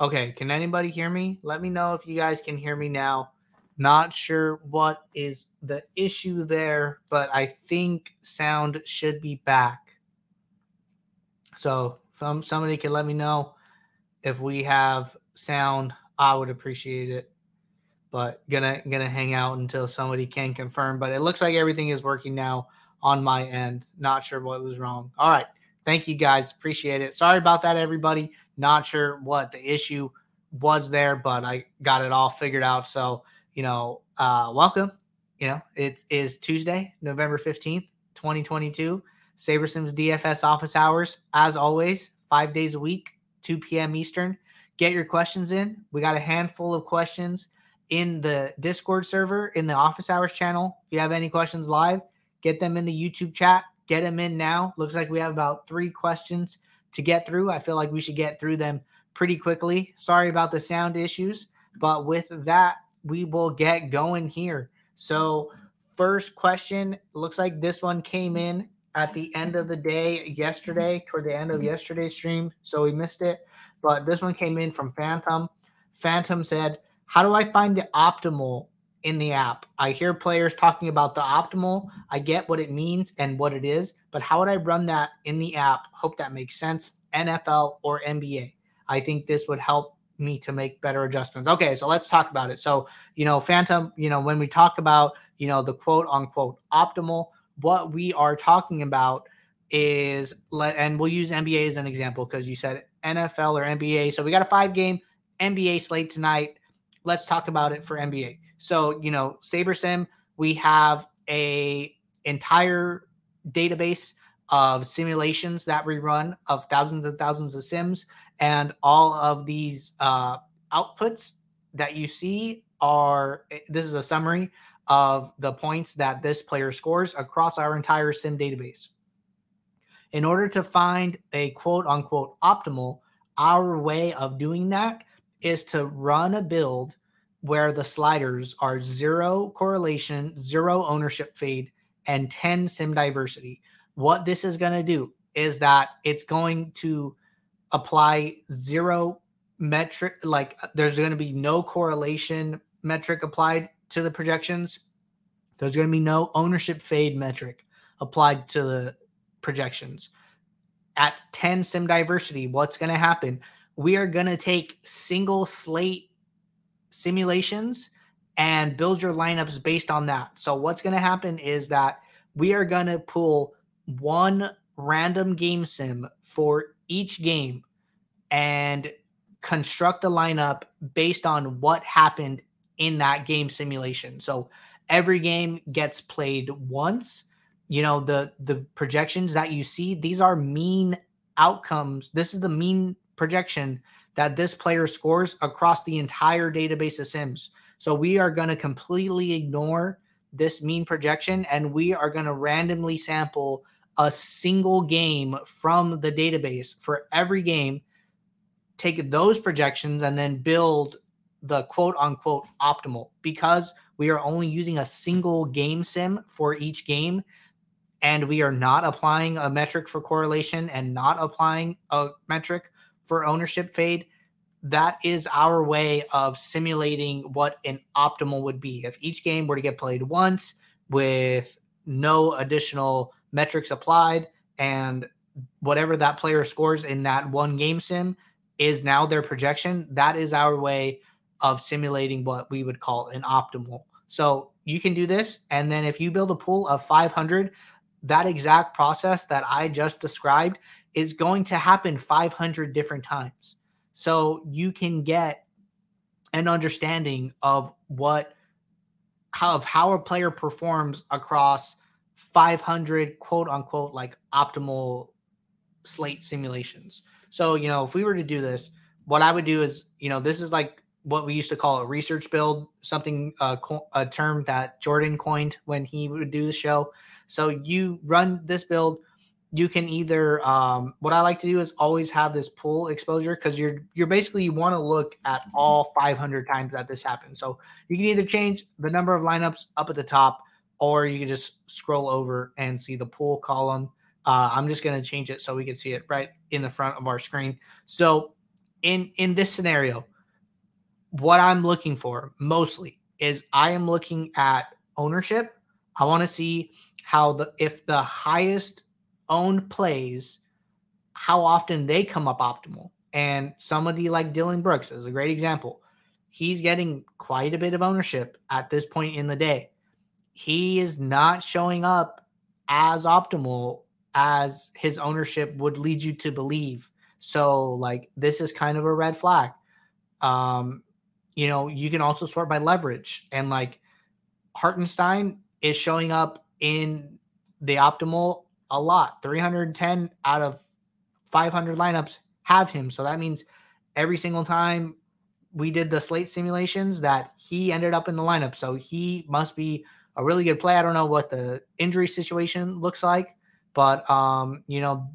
Okay, can anybody hear me? Let me know if you guys can hear me now. Not sure what is the issue there, but I think sound should be back. So, if somebody can let me know if we have sound, I would appreciate it. But gonna gonna hang out until somebody can confirm. But it looks like everything is working now on my end. Not sure what was wrong. All right. Thank you guys. Appreciate it. Sorry about that, everybody. Not sure what the issue was there, but I got it all figured out. So, you know, uh, welcome. You know, it is Tuesday, November 15th, 2022. SaberSims DFS office hours, as always, five days a week, 2 p.m. Eastern. Get your questions in. We got a handful of questions in the Discord server, in the office hours channel. If you have any questions live, get them in the YouTube chat. Get them in now. Looks like we have about three questions to get through. I feel like we should get through them pretty quickly. Sorry about the sound issues, but with that, we will get going here. So, first question looks like this one came in at the end of the day yesterday, toward the end of yesterday's stream. So, we missed it, but this one came in from Phantom. Phantom said, How do I find the optimal in the app. I hear players talking about the optimal. I get what it means and what it is, but how would I run that in the app? Hope that makes sense. NFL or NBA. I think this would help me to make better adjustments. Okay, so let's talk about it. So, you know, Phantom, you know, when we talk about, you know, the quote unquote optimal, what we are talking about is let and we'll use NBA as an example because you said NFL or NBA. So we got a five game NBA slate tonight. Let's talk about it for NBA. So, you know, SaberSim, we have a entire database of simulations that we run of thousands and thousands of sims and all of these uh, outputs that you see are this is a summary of the points that this player scores across our entire sim database. In order to find a quote unquote optimal our way of doing that is to run a build where the sliders are zero correlation, zero ownership fade, and 10 sim diversity. What this is going to do is that it's going to apply zero metric, like uh, there's going to be no correlation metric applied to the projections. There's going to be no ownership fade metric applied to the projections. At 10 sim diversity, what's going to happen? We are going to take single slate simulations and build your lineups based on that. So what's going to happen is that we are going to pull one random game sim for each game and construct the lineup based on what happened in that game simulation. So every game gets played once. You know, the the projections that you see, these are mean outcomes. This is the mean projection that this player scores across the entire database of Sims. So we are going to completely ignore this mean projection and we are going to randomly sample a single game from the database for every game, take those projections and then build the quote unquote optimal because we are only using a single game sim for each game and we are not applying a metric for correlation and not applying a metric for ownership fade, that is our way of simulating what an optimal would be. If each game were to get played once with no additional metrics applied and whatever that player scores in that one game sim is now their projection, that is our way of simulating what we would call an optimal. So you can do this. And then if you build a pool of 500, that exact process that I just described is going to happen 500 different times. So you can get an understanding of what how of how a player performs across 500 quote unquote like optimal slate simulations. So, you know, if we were to do this, what I would do is, you know, this is like what we used to call a research build, something uh, a term that Jordan coined when he would do the show. So you run this build, you can either um, what I like to do is always have this pool exposure because you're you're basically you want to look at all 500 times that this happens. So you can either change the number of lineups up at the top, or you can just scroll over and see the pool column. Uh, I'm just going to change it so we can see it right in the front of our screen. So in in this scenario, what I'm looking for mostly is I am looking at ownership. I want to see how the if the highest owned plays, how often they come up optimal. And somebody like Dillon Brooks is a great example. He's getting quite a bit of ownership at this point in the day. He is not showing up as optimal as his ownership would lead you to believe. So, like, this is kind of a red flag. Um, you know, you can also sort by leverage, and like Hartenstein is showing up in the optimal a lot. 310 out of 500 lineups have him. So that means every single time we did the slate simulations that he ended up in the lineup. So he must be a really good play. I don't know what the injury situation looks like, but um, you know,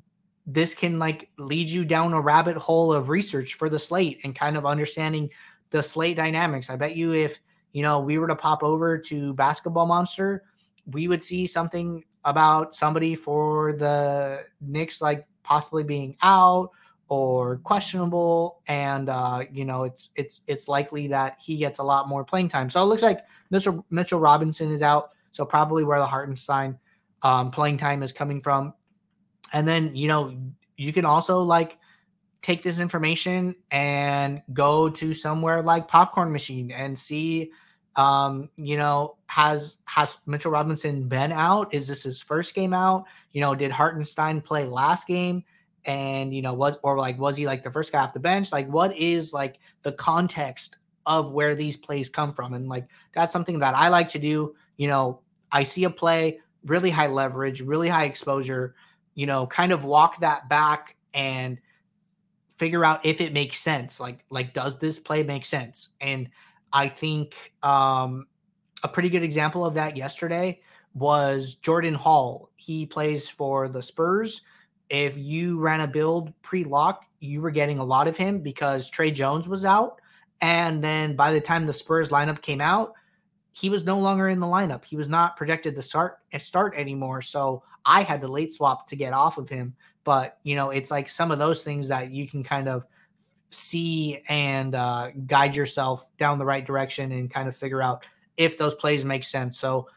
this can like lead you down a rabbit hole of research for the slate and kind of understanding the slate dynamics. I bet you if you know we were to pop over to Basketball Monster, we would see something about somebody for the Knicks like possibly being out or questionable. And uh, you know it's it's it's likely that he gets a lot more playing time. So it looks like mitchell, mitchell robinson is out. So probably where the hartenstein um, playing time is coming from. And then you know you can also like take this information and go to somewhere like popcorn machine and see um, you know, has has Mitchell Robinson been out? Is this his first game out? You know, did Hartenstein play last game? And you know, was or like was he like the first guy off the bench? Like, what is like the context of where these plays come from? And like that's something that I like to do. You know, I see a play, really high leverage, really high exposure, you know, kind of walk that back and figure out if it makes sense. Like, like, does this play make sense? And I think um, a pretty good example of that yesterday was Jordan Hall. He plays for the Spurs. If you ran a build pre lock, you were getting a lot of him because Tre Jones was out. And then by the time the Spurs lineup came out, he was no longer in the lineup. He was not projected to start start anymore. So I had the late swap to get off of him. But you know, it's like some of those things that you can kind of see and uh, guide yourself down the right direction and kind of figure out if those plays make sense. So,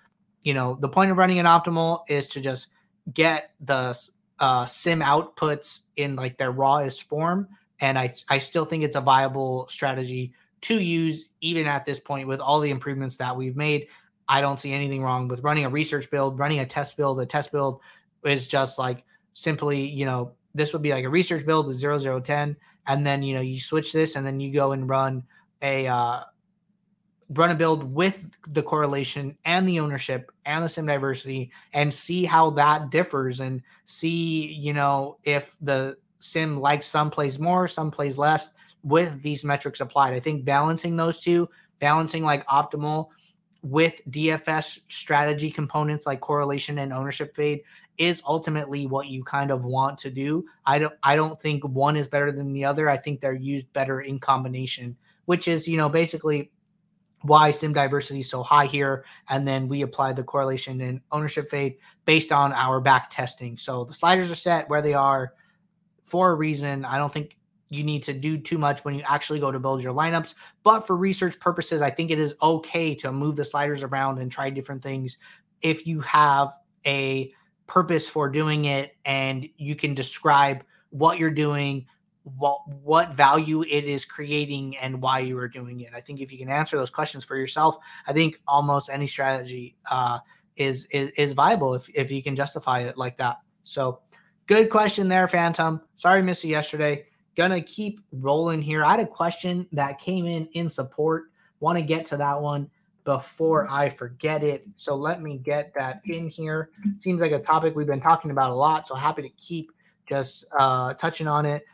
you know, the point of running an optimal is to just get the uh, sim outputs in like their rawest form. And I, I still think it's a viable strategy to use even at this point with all the improvements that we've made. I don't see anything wrong with running a research build, running a test build. A test build is just like simply, you know, this would be like a research build with 0010 and then you know you switch this and then you go and run a uh, run a build with the correlation and the ownership and the sim diversity and see how that differs and see you know if the sim likes some plays more some plays less with these metrics applied. I think balancing those two balancing like optimal with dfs strategy components like correlation and ownership fade is ultimately what you kind of want to do. I don't I don't think one is better than the other. I think they're used better in combination, which is, you know, basically why sim diversity is so high here and then we apply the correlation and ownership fade based on our back testing. So the sliders are set where they are for a reason. I don't think you need to do too much when you actually go to build your lineups. But for research purposes, I think it is okay to move the sliders around and try different things if you have a purpose for doing it and you can describe what you're doing what what value it is creating and why you are doing it. I think if you can answer those questions for yourself i think almost any strategy uh, is is is viable if, if you can justify it like that. So good question there phantom. Sorry missed you yesterday. Gonna keep rolling here. I had a question that came in in support. Want to get to that one before mm-hmm. I forget it. So let me get that in here. Seems like a topic we've been talking about a lot. So happy to keep just uh, touching on it.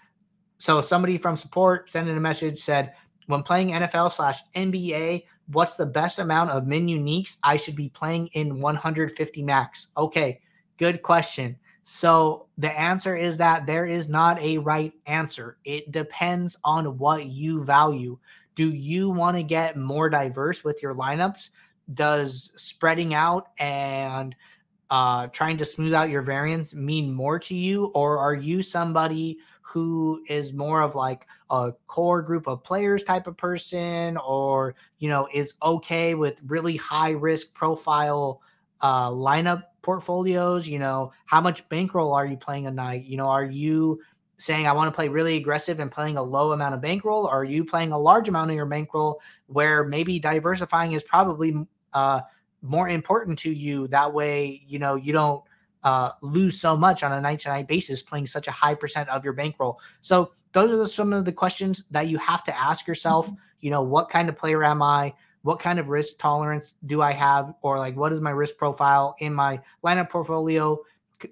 So somebody from support sent in a message said, when playing NFL slash NBA, what's the best amount of min uniques I should be playing in 150 max? Okay, good question. So the answer is that there is not a right answer. It depends on what you value. Do you want to get more diverse with your lineups? Does spreading out and uh, trying to smooth out your variance mean more to you, or are you somebody who is more of like a core group of players type of person, or you know is okay with really high risk profile uh, lineup portfolios? You know, how much bankroll are you playing a night? You know, are you saying I want to play really aggressive and playing a low amount of bankroll? Or are you playing a large amount of your bankroll where maybe diversifying is probably uh, more important to you? That way, you know, you don't uh, lose so much on a night to night basis playing such a high percent of your bankroll. So those are some of the questions that you have to ask yourself. You know, what kind of player am I? What kind of risk tolerance do I have? Or like, what is my risk profile in my lineup portfolio?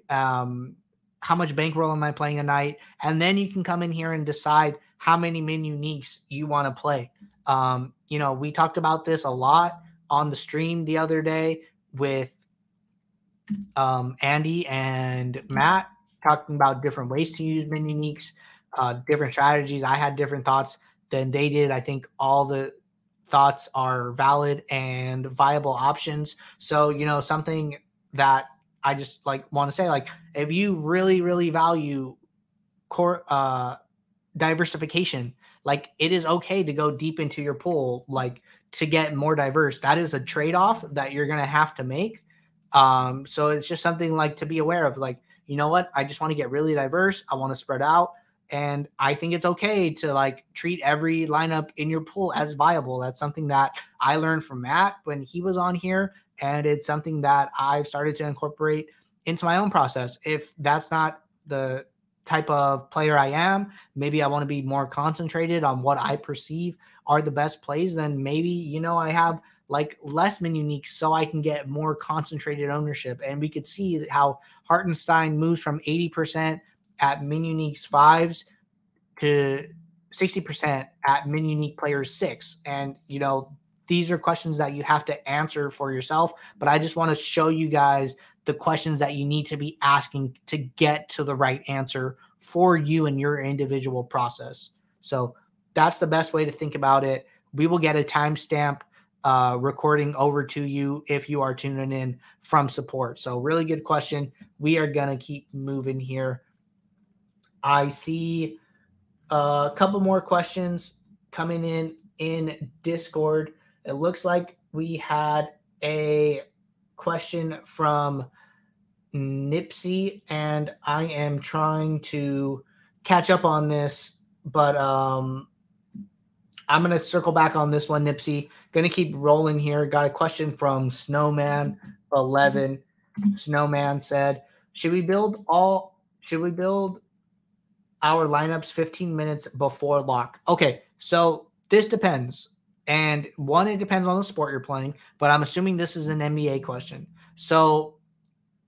Um, how much bankroll am I playing a night? And then you can come in here and decide how many min uniques you want to play. Um, you know, we talked about this a lot on the stream the other day with um, Andy and Matt talking about different ways to use min uniques, uh, different strategies. I had different thoughts than they did. I think all the thoughts are valid and viable options. So, you know, something that I just like want to say like if you really really value core uh diversification, like it is okay to go deep into your pool like to get more diverse. That is a trade-off that you're going to have to make. Um so it's just something like to be aware of like you know what? I just want to get really diverse. I want to spread out and I think it's okay to like treat every lineup in your pool as viable. That's something that I learned from Matt when he was on here and it's something that I've started to incorporate into my own process. If that's not the type of player I am, maybe I want to be more concentrated on what I perceive are the best plays, then maybe, you know, I have like less min unique so I can get more concentrated ownership. And we could see how Hartenstein moves from 80% at min uniques fives to 60% at min unique players six. And, you know, these are questions that you have to answer for yourself. But I just want to show you guys the questions that you need to be asking to get to the right answer for you and your individual process. So that's the best way to think about it. We will get a timestamp uh, recording over to you if you are tuning in from support. So, really good question. We are going to keep moving here. I see a couple more questions coming in in Discord. It looks like we had a question from Nipsey, and I am trying to catch up on this, but um, I'm gonna circle back on this one, Nipsey. Gonna keep rolling here. Got a question from Snowman Eleven. Snowman said, "Should we build all? Should we build our lineups 15 minutes before lock?" Okay, so this depends. And one, it depends on the sport you're playing, but I'm assuming this is an NBA question. So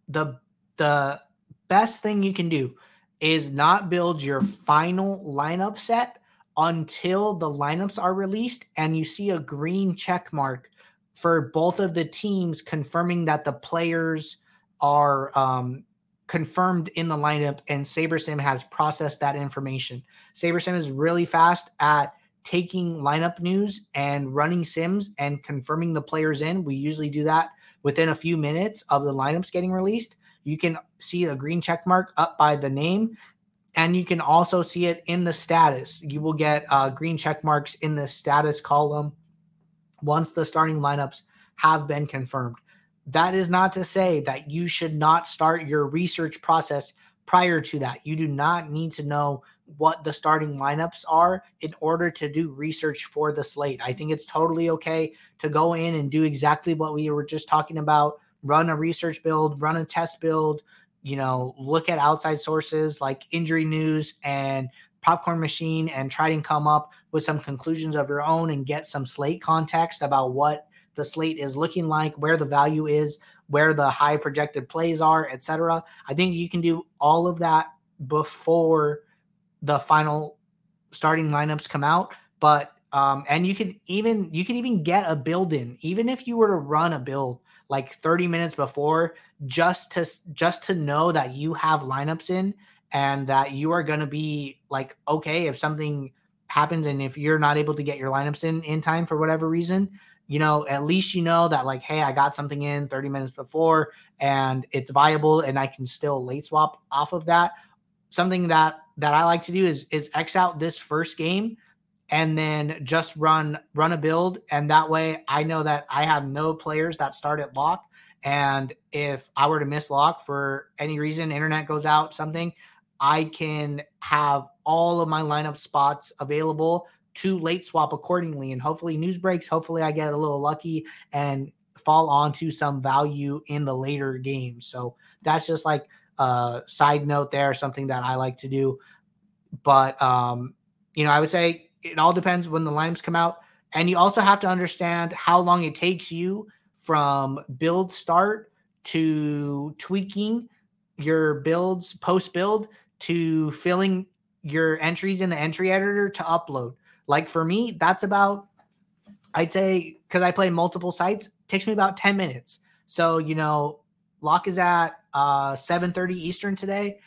the the best thing you can do is not build your final lineup set until the lineups are released and you see a green check mark for both of the teams confirming that the players are um, confirmed in the lineup and SaberSim has processed that information. SaberSim is really fast at taking lineup news and running sims and confirming the players in. We usually do that within a few minutes of the lineups getting released. You can see a green check mark up by the name, and you can also see it in the status. You will get uh, green check marks in the status column once the starting lineups have been confirmed. That is not to say that you should not start your research process prior to that. You do not need to know what the starting lineups are in order to do research for the slate. I think it's totally okay to go in and do exactly what we were just talking about run a research build, run a test build, you know, look at outside sources like injury news and popcorn machine and try and come up with some conclusions of your own and get some slate context about what the slate is looking like, where the value is, where the high projected plays are, etc. I think you can do all of that before the final starting lineups come out. But um, and you can even you can even get a build in, even if you were to run a build like 30 minutes before, just to just to know that you have lineups in and that you are gonna be like okay if something happens and if you're not able to get your lineups in in time for whatever reason, you know, at least you know that like, hey, I got something in 30 minutes before and it's viable and I can still late swap off of that. Something that that I like to do is is X out this first game and then just run run a build and that way I know that I have no players that start at lock and if I were to miss lock for any reason internet goes out something I can have all of my lineup spots available to late swap accordingly. And hopefully, news breaks. Hopefully, I get a little lucky and fall onto some value in the later games. So that's just like a side note there, something that I like to do. But, um, you know, I would say it all depends when the limes come out. And you also have to understand how long it takes you from build start to tweaking your builds post build to filling your entries in the entry editor to upload. Like for me, that's about, I'd say, because I play multiple sites, takes me about 10 minutes. So, you know, lock is at uh 7:30 Eastern today.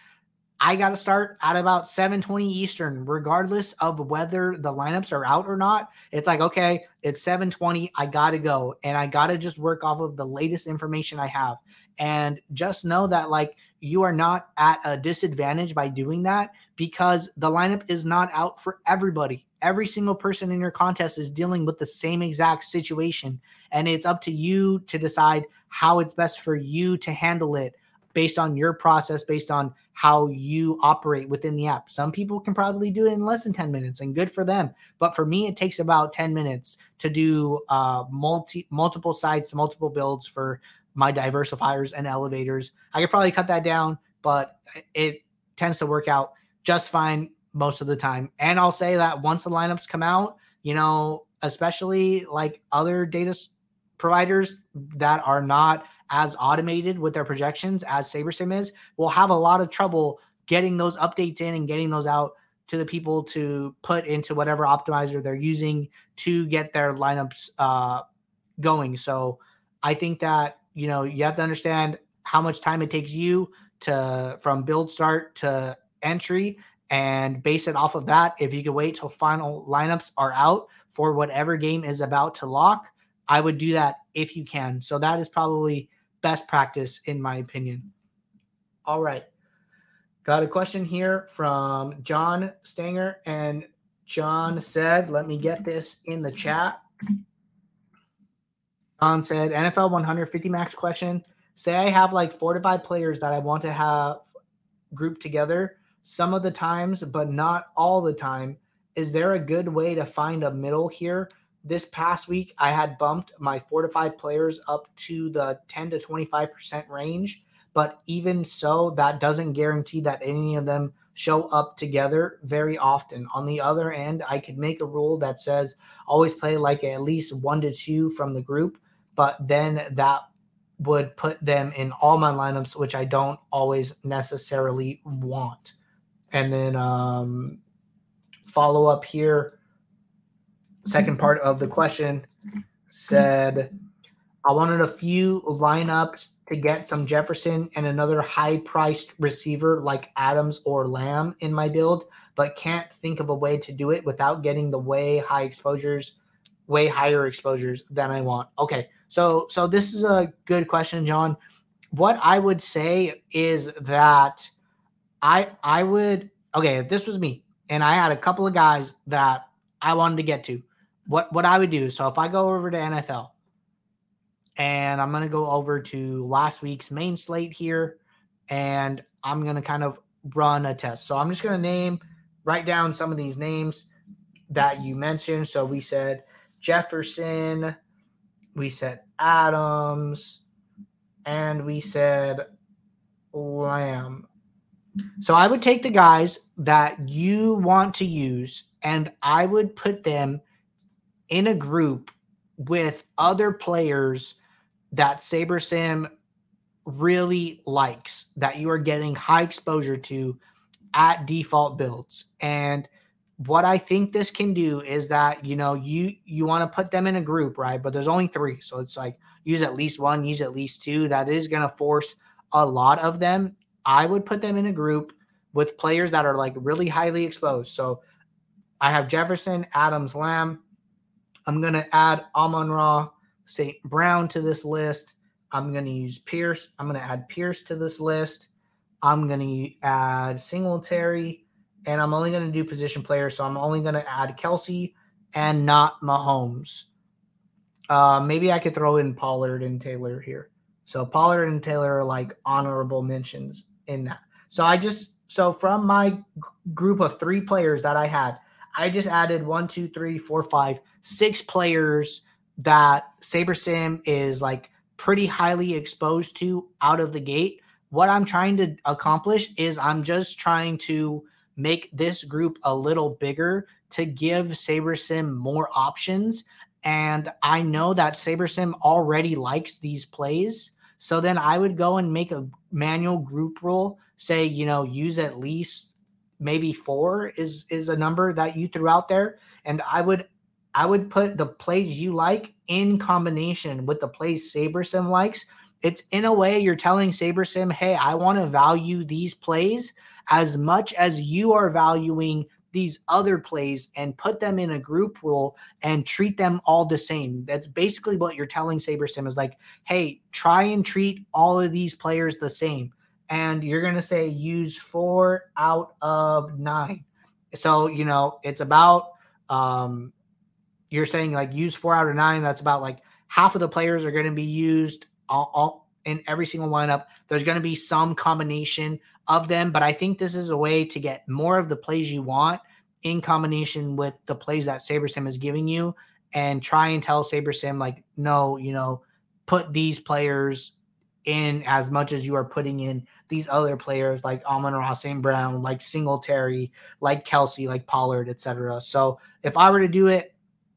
I got to start at about 7:20 Eastern regardless of whether the lineups are out or not. It's like, okay, it's 7:20, I got to go and I got to just work off of the latest information I have. And just know that like you are not at a disadvantage by doing that because the lineup is not out for everybody. Every single person in your contest is dealing with the same exact situation. And it's up to you to decide how it's best for you to handle it based on your process, based on how you operate within the app. Some people can probably do it in less than 10 minutes and good for them. But for me, it takes about 10 minutes to do uh, multi multiple sites, multiple builds for my diversifiers and elevators. I could probably cut that down, but it tends to work out just fine most of the time. And I'll say that once the lineups come out, you know, especially like other data providers that are not as automated with their projections as SaberSim is, will have a lot of trouble getting those updates in and getting those out to the people to put into whatever optimizer they're using to get their lineups uh, going. So I think that you know, you have to understand how much time it takes you to from build start to entry and base it off of that. If you can wait till final lineups are out for whatever game is about to lock, I would do that if you can. So that is probably best practice in my opinion. All right. Got a question here from John Stanger and John said, let me get this in the chat. John said NFL 150 max question. Say I have like four to five players that I want to have grouped together some of the times, but not all the time. Is there a good way to find a middle here? This past week, I had bumped my four to five players up to the 10 to 25% range. But even so, that doesn't guarantee that any of them show up together very often. On the other end, I could make a rule that says always play like at least one to two from the group but then that would put them in all my lineups, which I don't always necessarily want. And then um, follow up here. Second mm-hmm. part of the question said, I wanted a few lineups to get some Jefferson and another high priced receiver like Adams or Lamb in my build, but can't think of a way to do it without getting the way high exposures, way higher exposures than I want. Okay. So so this is a good question, John. What I would say is that I I would okay, if this was me and I had a couple of guys that I wanted to get to, what what I would do. So if I go over to NFL and I'm going to go over to last week's main slate here and I'm going to kind of run a test. So I'm just going to name write down some of these names that you mentioned. So we said Jefferson, we said Adams, and we said Lamb. So I would take the guys that you want to use and I would put them in a group with other players that SaberSim really likes, that you are getting high exposure to at default builds. And what I think this can do is that you know you you want to put them in a group, right? But there's only three, so it's like use at least one, use at least two. That is going to force a lot of them. I would put them in a group with players that are like really highly exposed. So I have Jefferson, Adams, Lamb. I'm going to add Amon Ra St. Brown to this list. I'm going to use Pierce. I'm going to add Pierce to this list. I'm going to add Singletary, and I'm only going to do position players. So I'm only going to add Kelce and not Mahomes. Uh, maybe I could throw in Pollard and Taylor here. So Pollard and Taylor are like honorable mentions in that. So I just so from my group of three players that I had, I just added one, two, three, four, five, six players that SaberSim is like pretty highly exposed to out of the gate. What I'm trying to accomplish is I'm just trying to make this group a little bigger to give SaberSim more options. And I know that SaberSim already likes these plays. So then I would go and make a manual group rule, say, you know, use at least maybe four is is a number that you threw out there. And I would I would put the plays you like in combination with the plays SaberSim likes. It's in a way you're telling SaberSim, hey, I want to value these plays as much as you are valuing these other plays and put them in a group rule and treat them all the same. That's basically what you're telling SaberSim is like, hey, try and treat all of these players the same. And you're going to say use four out of nine. So, you know, it's about, um, you're saying like use four out of nine. That's about like half of the players are going to be used all, all in every single lineup. There's going to be some combination of them. But I think this is a way to get more of the plays you want in combination with the plays that SaberSim is giving you and try and tell SaberSim, like, no, you know, put these players in as much as you are putting in these other players like Amon Ra St. Brown, like Singletary, like Kelce, like Pollard, etc. So if I were to do it,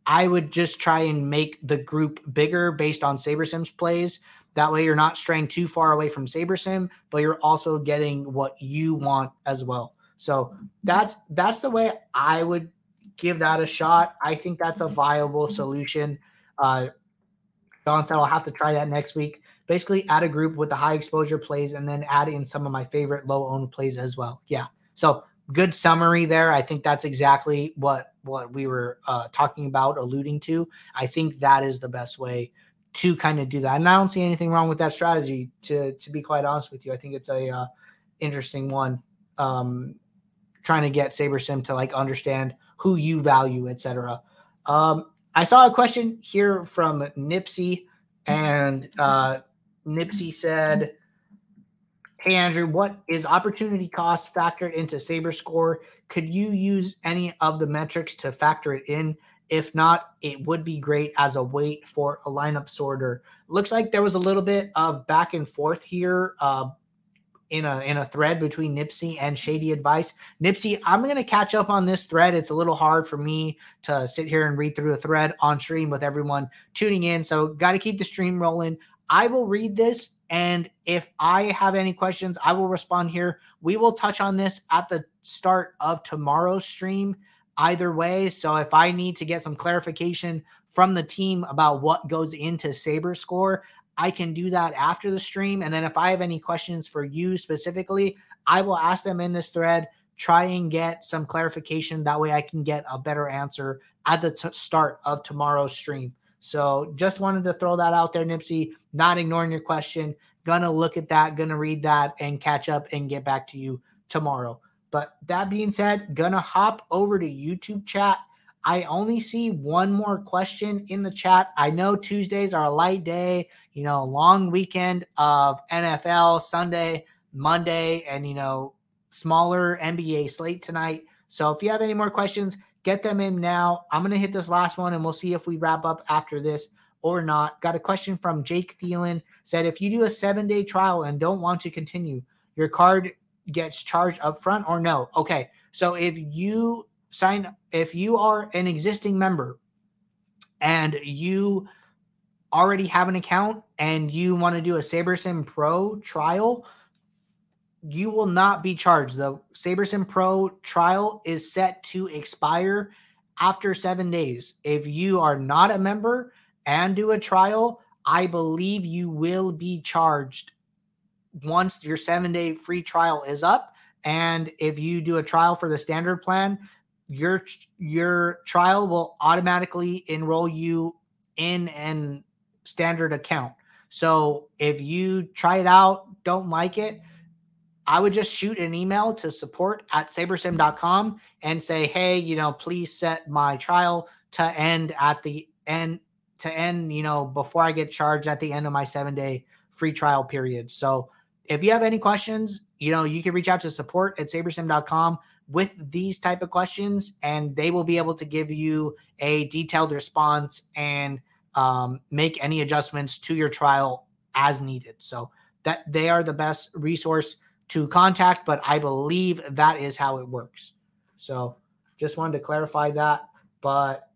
I would just try and make the group bigger based on SaberSim's plays that way, you're not straying too far away from SaberSim, but you're also getting what you want as well. So that's that's the way I would give that a shot. I think that's a viable solution. Uh, Don said I'll have to try that next week. Basically, add a group with the high exposure plays and then add in some of my favorite low owned plays as well. Yeah. So good summary there. I think that's exactly what what we were uh, talking about, alluding to. I think that is the best way to kind of do that. And I don't see anything wrong with that strategy. To to be quite honest with you, I think it's a uh, interesting one. Um, trying to get SaberSim to like understand who you value, etc. Um, I saw a question here from Nipsey, and uh, Nipsey said, "Hey Andrew, what is opportunity cost factored into SaberScore? Could you use any of the metrics to factor it in?" If not, it would be great as a weight for a lineup sorter. Looks like there was a little bit of back and forth here uh, in a in a thread between Nipsey and Shady Advice. Nipsey, I'm gonna catch up on this thread. It's a little hard for me to sit here and read through a thread on stream with everyone tuning in. So got to keep the stream rolling. I will read this, and if I have any questions, I will respond here. We will touch on this at the start of tomorrow's stream either way. So if I need to get some clarification from the team about what goes into SaberScore, I can do that after the stream. And then if I have any questions for you specifically, I will ask them in this thread, try and get some clarification. That way I can get a better answer at the t- start of tomorrow's stream. So just wanted to throw that out there, Nipsey. Not ignoring your question. Gonna look at that, gonna read that, and catch up and get back to you tomorrow. But that being said, gonna hop over to YouTube chat. I only see one more question in the chat. I know Tuesdays are a light day, you know, long weekend of NFL, Sunday, Monday, and you know, smaller NBA slate tonight. So if you have any more questions, get them in now. I'm gonna hit this last one and we'll see if we wrap up after this or not. Got a question from Jake Thielen. Said if you do a seven day trial and don't want to continue, your card gets charged up front or no? Okay. So if you sign, if you are an existing member and you already have an account and you want to do a SaberSim Pro trial, you will not be charged. The SaberSim Pro trial is set to expire after seven days. If you are not a member and do a trial, I believe you will be charged once your seven day free trial is up. And if you do a trial for the standard plan, your your trial will automatically enroll you in an standard account. So if you try it out, don't like it, I would just shoot an email to support at sabersim.com and say, hey, you know, please set my trial to end at the end to end, you know, before I get charged at the end of my seven day free trial period. So if you have any questions, you know, you can reach out to support at sabersim.com with these type of questions and they will be able to give you a detailed response and um, make any adjustments to your trial as needed. So that they are the best resource to contact, but I believe that is how it works. So just wanted to clarify that. But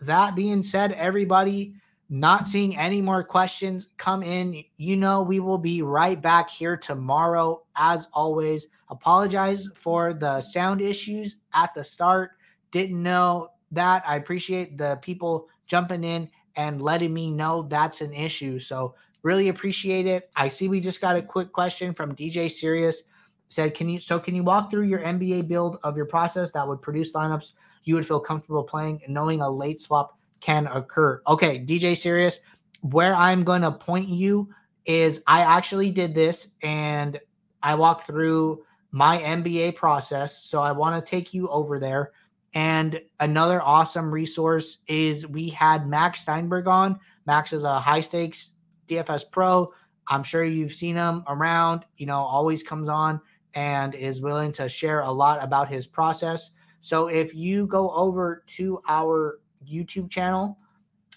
that being said, everybody, not seeing any more questions come in. You know, we will be right back here tomorrow. As always, apologize for the sound issues at the start. Didn't know that. I appreciate the people jumping in and letting me know that's an issue. So really appreciate it. I see we just got a quick question from DJ Sirius. Said, can you so can you walk through your NBA build of your process that would produce lineups you would feel comfortable playing and knowing a late swap can occur? Okay, DJ Sirius, where I'm gonna point you is I actually did this and I walked through my NBA process. So I want to take you over there. And another awesome resource is we had Max Steinberg on. Max is a high stakes DFS pro. I'm sure you've seen him around, you know, always comes on and is willing to share a lot about his process. So if you go over to our YouTube channel,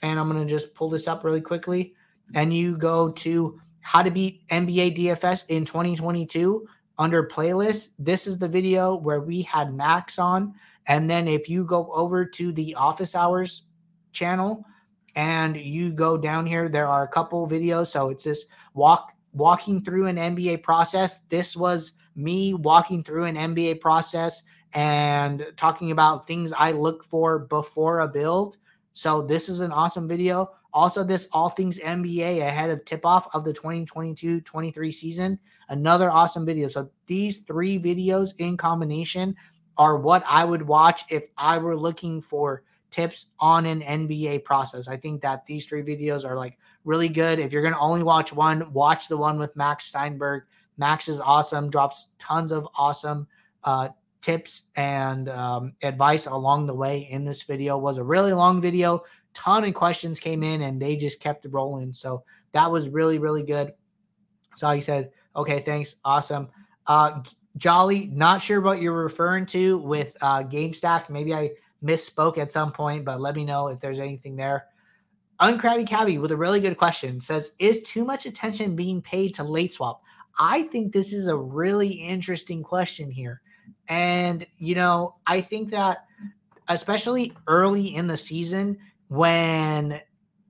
and I'm going to just pull this up really quickly, and you go to how to beat NBA DFS in 2022 under playlist, this is the video where we had Max on and then if you go over to the office hours channel and you go down here, there are a couple videos. So it's this walk walking through an NBA process. This was me walking through an NBA process and talking about things I look for before a build. So this is an awesome video. Also, this all things NBA ahead of tip off of the 2022 23 season. Another awesome video. So these three videos in combination are what I would watch if I were looking for tips on an NBA process. I think that these three videos are like really good. If you're going to only watch one, watch the one with Max Steinberg. Max is awesome, drops tons of awesome uh, tips and um, advice along the way in this video. It was a really long video. Ton of questions came in and they just kept rolling. So that was really, really good. So he said, okay, thanks. Awesome. Uh, Jolly, not sure what you're referring to with uh, GameStack. Maybe I misspoke at some point, but let me know if there's anything there. Uncrabby Cabby with a really good question says, Is too much attention being paid to late swap? I think this is a really interesting question here. And, you know, I think that especially early in the season when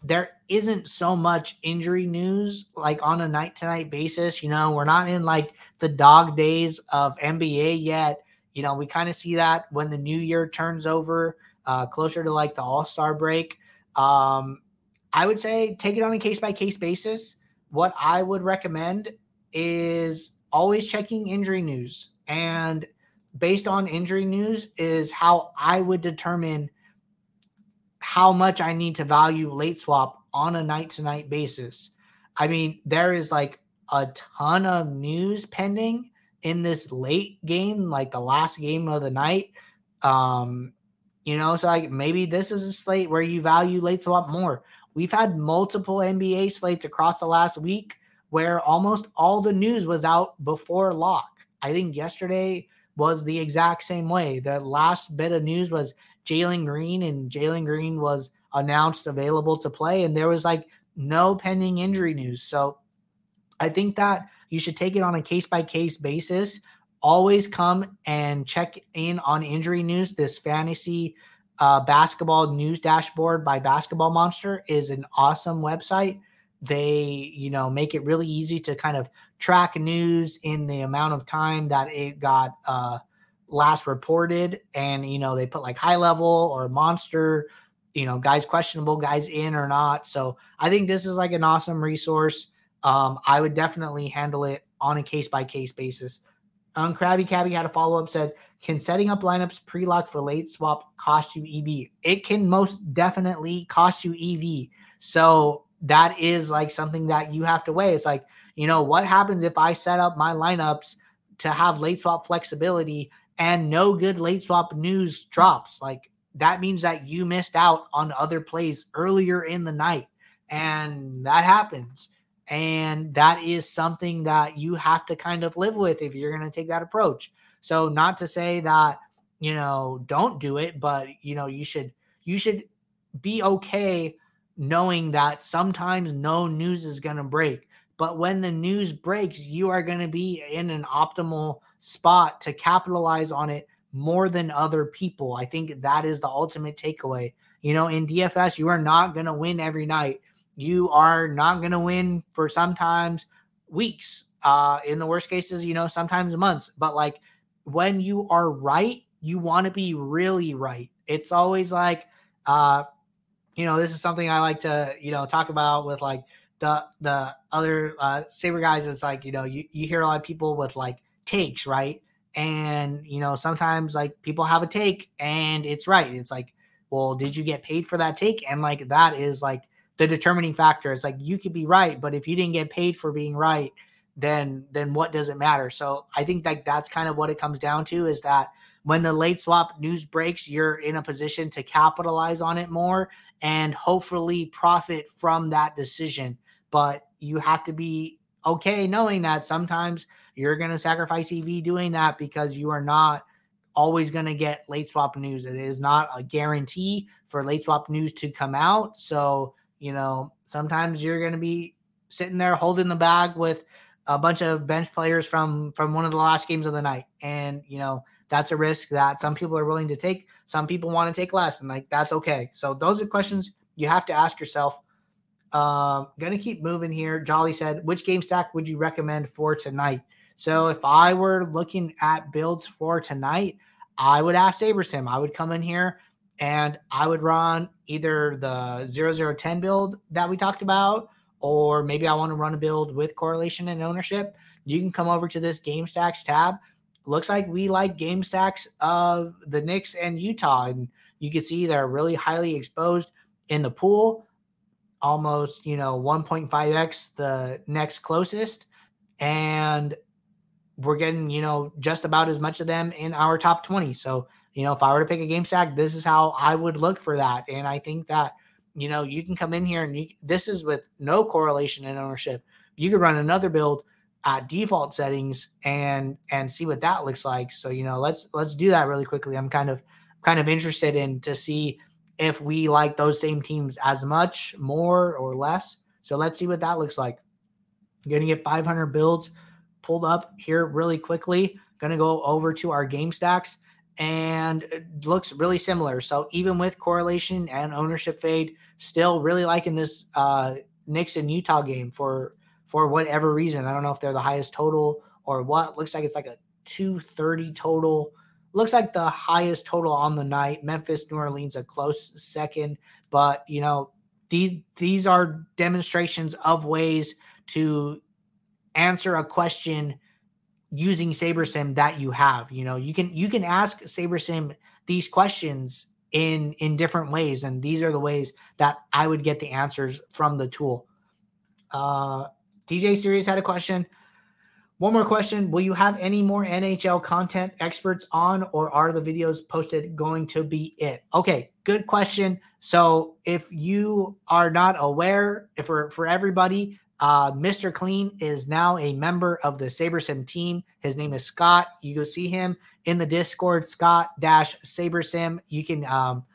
there isn't so much injury news like on a night to night basis. You know, we're not in like the dog days of NBA yet. You know, we kind of see that when the new year turns over, uh, closer to like the All Star break. Um, I would say take it on a case by case basis. What I would recommend is always checking injury news. And based on injury news, is how I would determine how much I need to value late swap on a night to night basis. I mean, there is like a ton of news pending in this late game, like the last game of the night. Um, you know, so like maybe this is a slate where you value late swap more. We've had multiple NBA slates across the last week where almost all the news was out before lock. I think yesterday was the exact same way. The last bit of news was Jalen Green, and Jalen Green was announced available to play, and there was like no pending injury news. So I think that you should take it on a case by case basis. Always come and check in on injury news. This fantasy uh, basketball news dashboard by Basketball Monster is an awesome website. They, you know, make it really easy to kind of track news in the amount of time that it got uh, last reported and you know they put like high level or monster you know guys questionable guys in or not so i think this is like an awesome resource um, i would definitely handle it on a case by case basis Um, Krabby Cabby had a follow up said, Can setting up lineups pre lock for late swap cost you EV? It can most definitely cost you EV. So that is like something that you have to weigh. It's like, you know, what happens if I set up my lineups to have late swap flexibility and no good late swap news drops? Like, that means that you missed out on other plays earlier in the night. And that happens. And that is something that you have to kind of live with if you're going to take that approach. So, not to say that, you know, don't do it, but, you know, you should, you should be okay knowing that sometimes no news is going to break. But when the news breaks, you are going to be in an optimal spot to capitalize on it more than other people. I think that is the ultimate takeaway. You know, in DFS, you are not going to win every night. You are not going to win for sometimes weeks. Uh, in the worst cases, you know, sometimes months. But like when you are right, you want to be really right. It's always like, uh, you know, this is something I like to, you know, talk about with like the the other uh saber guys. It's like, you know, you, you hear a lot of people with like takes, right? And you know, sometimes like people have a take and it's right. It's like, well, did you get paid for that take? And like that is like the determining factor. It's like you could be right, but if you didn't get paid for being right, then then what does it matter? So I think that that's kind of what it comes down to is that when the late swap news breaks, you're in a position to capitalize on it more and hopefully profit from that decision. But you have to be okay knowing that sometimes you're going to sacrifice EV doing that because you are not always going to get late swap news. It is not a guarantee for late swap news to come out. So, you know, sometimes you're going to be sitting there holding the bag with a bunch of bench players from from one of the last games of the night and, you know, that's a risk that some people are willing to take. Some people want to take less, and like that's okay. So those are questions you have to ask yourself. Um, gonna keep moving here. Jolly said, which game stack would you recommend for tonight? So if I were looking at builds for tonight, I would ask SaberSim. I would come in here and I would run either the 0010 build that we talked about, or maybe I want to run a build with correlation and ownership. You can come over to this game stacks tab looks like we like game stacks of the Knicks and Utah. And you can see they're really highly exposed in the pool, almost, you know, 1.5x the next closest. And we're getting, you know, just about as much of them in our top 20. So, you know, if I were to pick a game stack, this is how I would look for that. And I think that, you know, you can come in here and you, this is with no correlation in ownership. You could run another build at default settings and and see what that looks like. So you know, let's let's do that really quickly. I'm kind of kind of interested in to see if we like those same teams as much, more or less. So let's see what that looks like. Going to get 500 builds pulled up here really quickly. Going to go over to our game stacks and it looks really similar. So even with correlation and ownership fade, still really liking this uh Knicks and Utah game for for whatever reason. I don't know if they're the highest total or what. Looks like it's like a 230 total. Looks like the highest total on the night. Memphis, New Orleans, a close second. But you know, these these are demonstrations of ways to answer a question using SaberSim that you have. You know, you can you can ask SaberSim these questions in in different ways, and these are the ways that I would get the answers from the tool. Uh, DJ Series had a question. One more question. Will you have any more NHL content experts on, or are the videos posted going to be it? Okay, good question. So, if you are not aware, if for, for everybody, uh, Mr. Clean is now a member of the SaberSim team. His name is Scott. You go see him in the Discord, Scott Dash SaberSim. You can um,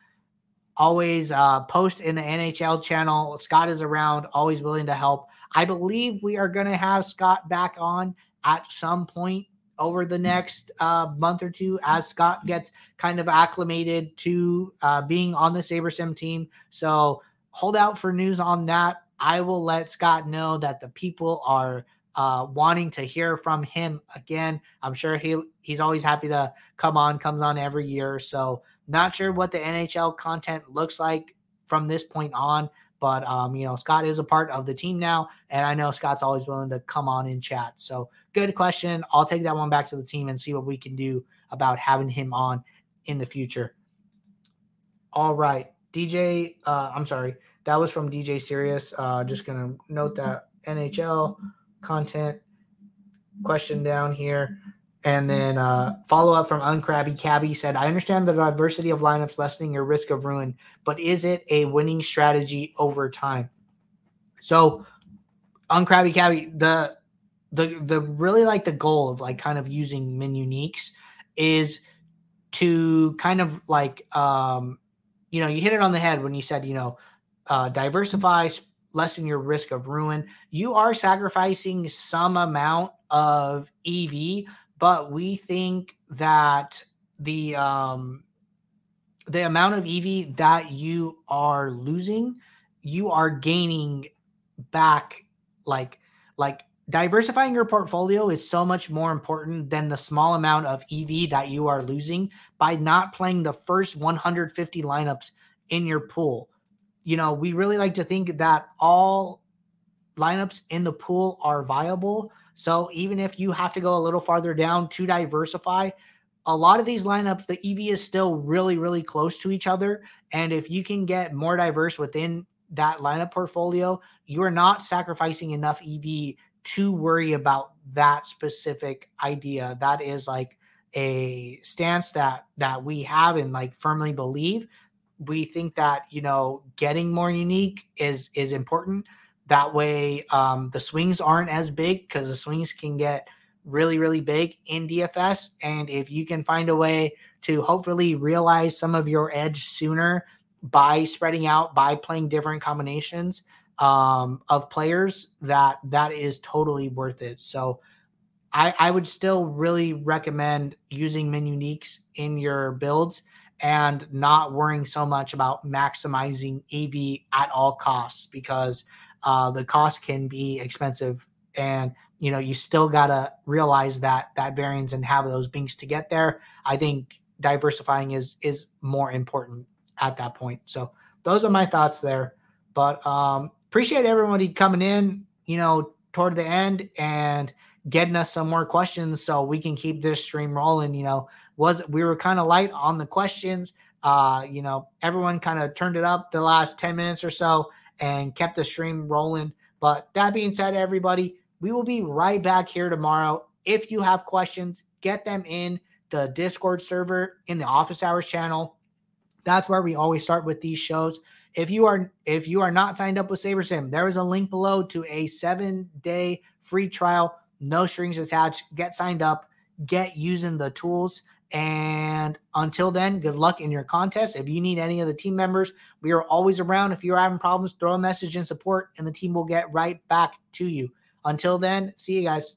always uh, post in the NHL channel. Scott is around, always willing to help. I believe we are going to have Scott back on at some point over the next uh, month or two as Scott gets kind of acclimated to uh, being on the SaberSim team. So hold out for news on that. I will let Scott know that the people are uh, wanting to hear from him again. I'm sure he he's always happy to come on, comes on every year. So not sure what the NHL content looks like from this point on, But um, you know, Scott is a part of the team now, and I know Scott's always willing to come on in chat. So good question. I'll take that one back to the team and see what we can do about having him on in the future. All right, DJ. Uh, I'm sorry, that was from DJ Serious. Uh, just gonna note that NHL content question down here. And then uh, follow up from Uncrabby Cabby said, I understand the diversity of lineups lessening your risk of ruin, but is it a winning strategy over time? So, Uncrabby Cabby, the the the really like the goal of like kind of using min uniques is to kind of like um you know you hit it on the head when you said you know uh diversify lessen your risk of ruin you are sacrificing some amount of ev but we think that the um the amount of EV that you are losing, you are gaining back like like diversifying your portfolio is so much more important than the small amount of EV that you are losing by not playing the first 150 lineups in your pool. You know, we really like to think that all lineups in the pool are viable so even if you have to go a little farther down to diversify, a lot of these lineups, the EV is still really, really close to each other. And if you can get more diverse within that lineup portfolio, you are not sacrificing enough EV to worry about that specific idea. That is like a stance that that we have and like firmly believe. We think that you know getting more unique is is important that way, um, the swings aren't as big because the swings can get really, really big in DFS. And if you can find a way to hopefully realize some of your edge sooner by spreading out, by playing different combinations um, of players, that that is totally worth it. So I, I would still really recommend using min uniques in your builds and not worrying so much about maximizing EV at all costs because – uh, the cost can be expensive. And you know you still gotta realize that that variance and have those binks to get there. I think diversifying is is more important at that point. So those are my thoughts there. But um appreciate everybody coming in you know toward the end and getting us some more questions so we can keep this stream rolling you know was we were kind of light on the questions uh you know everyone kind of turned it up the last 10 minutes or so and kept the stream rolling. But that being said, everybody, we will be right back here tomorrow. If you have questions, get them in the Discord server in the office hours channel. That's where we always start with these shows. If you are if you are not signed up with SaberSim, there is a link below to a 7-day free trial, no strings attached. Get signed up, get using the tools and until then, good luck in your contest. If you need any of the team members, we are always around. If you're having problems, throw a message in support and the team will get right back to you. Until then, see you guys.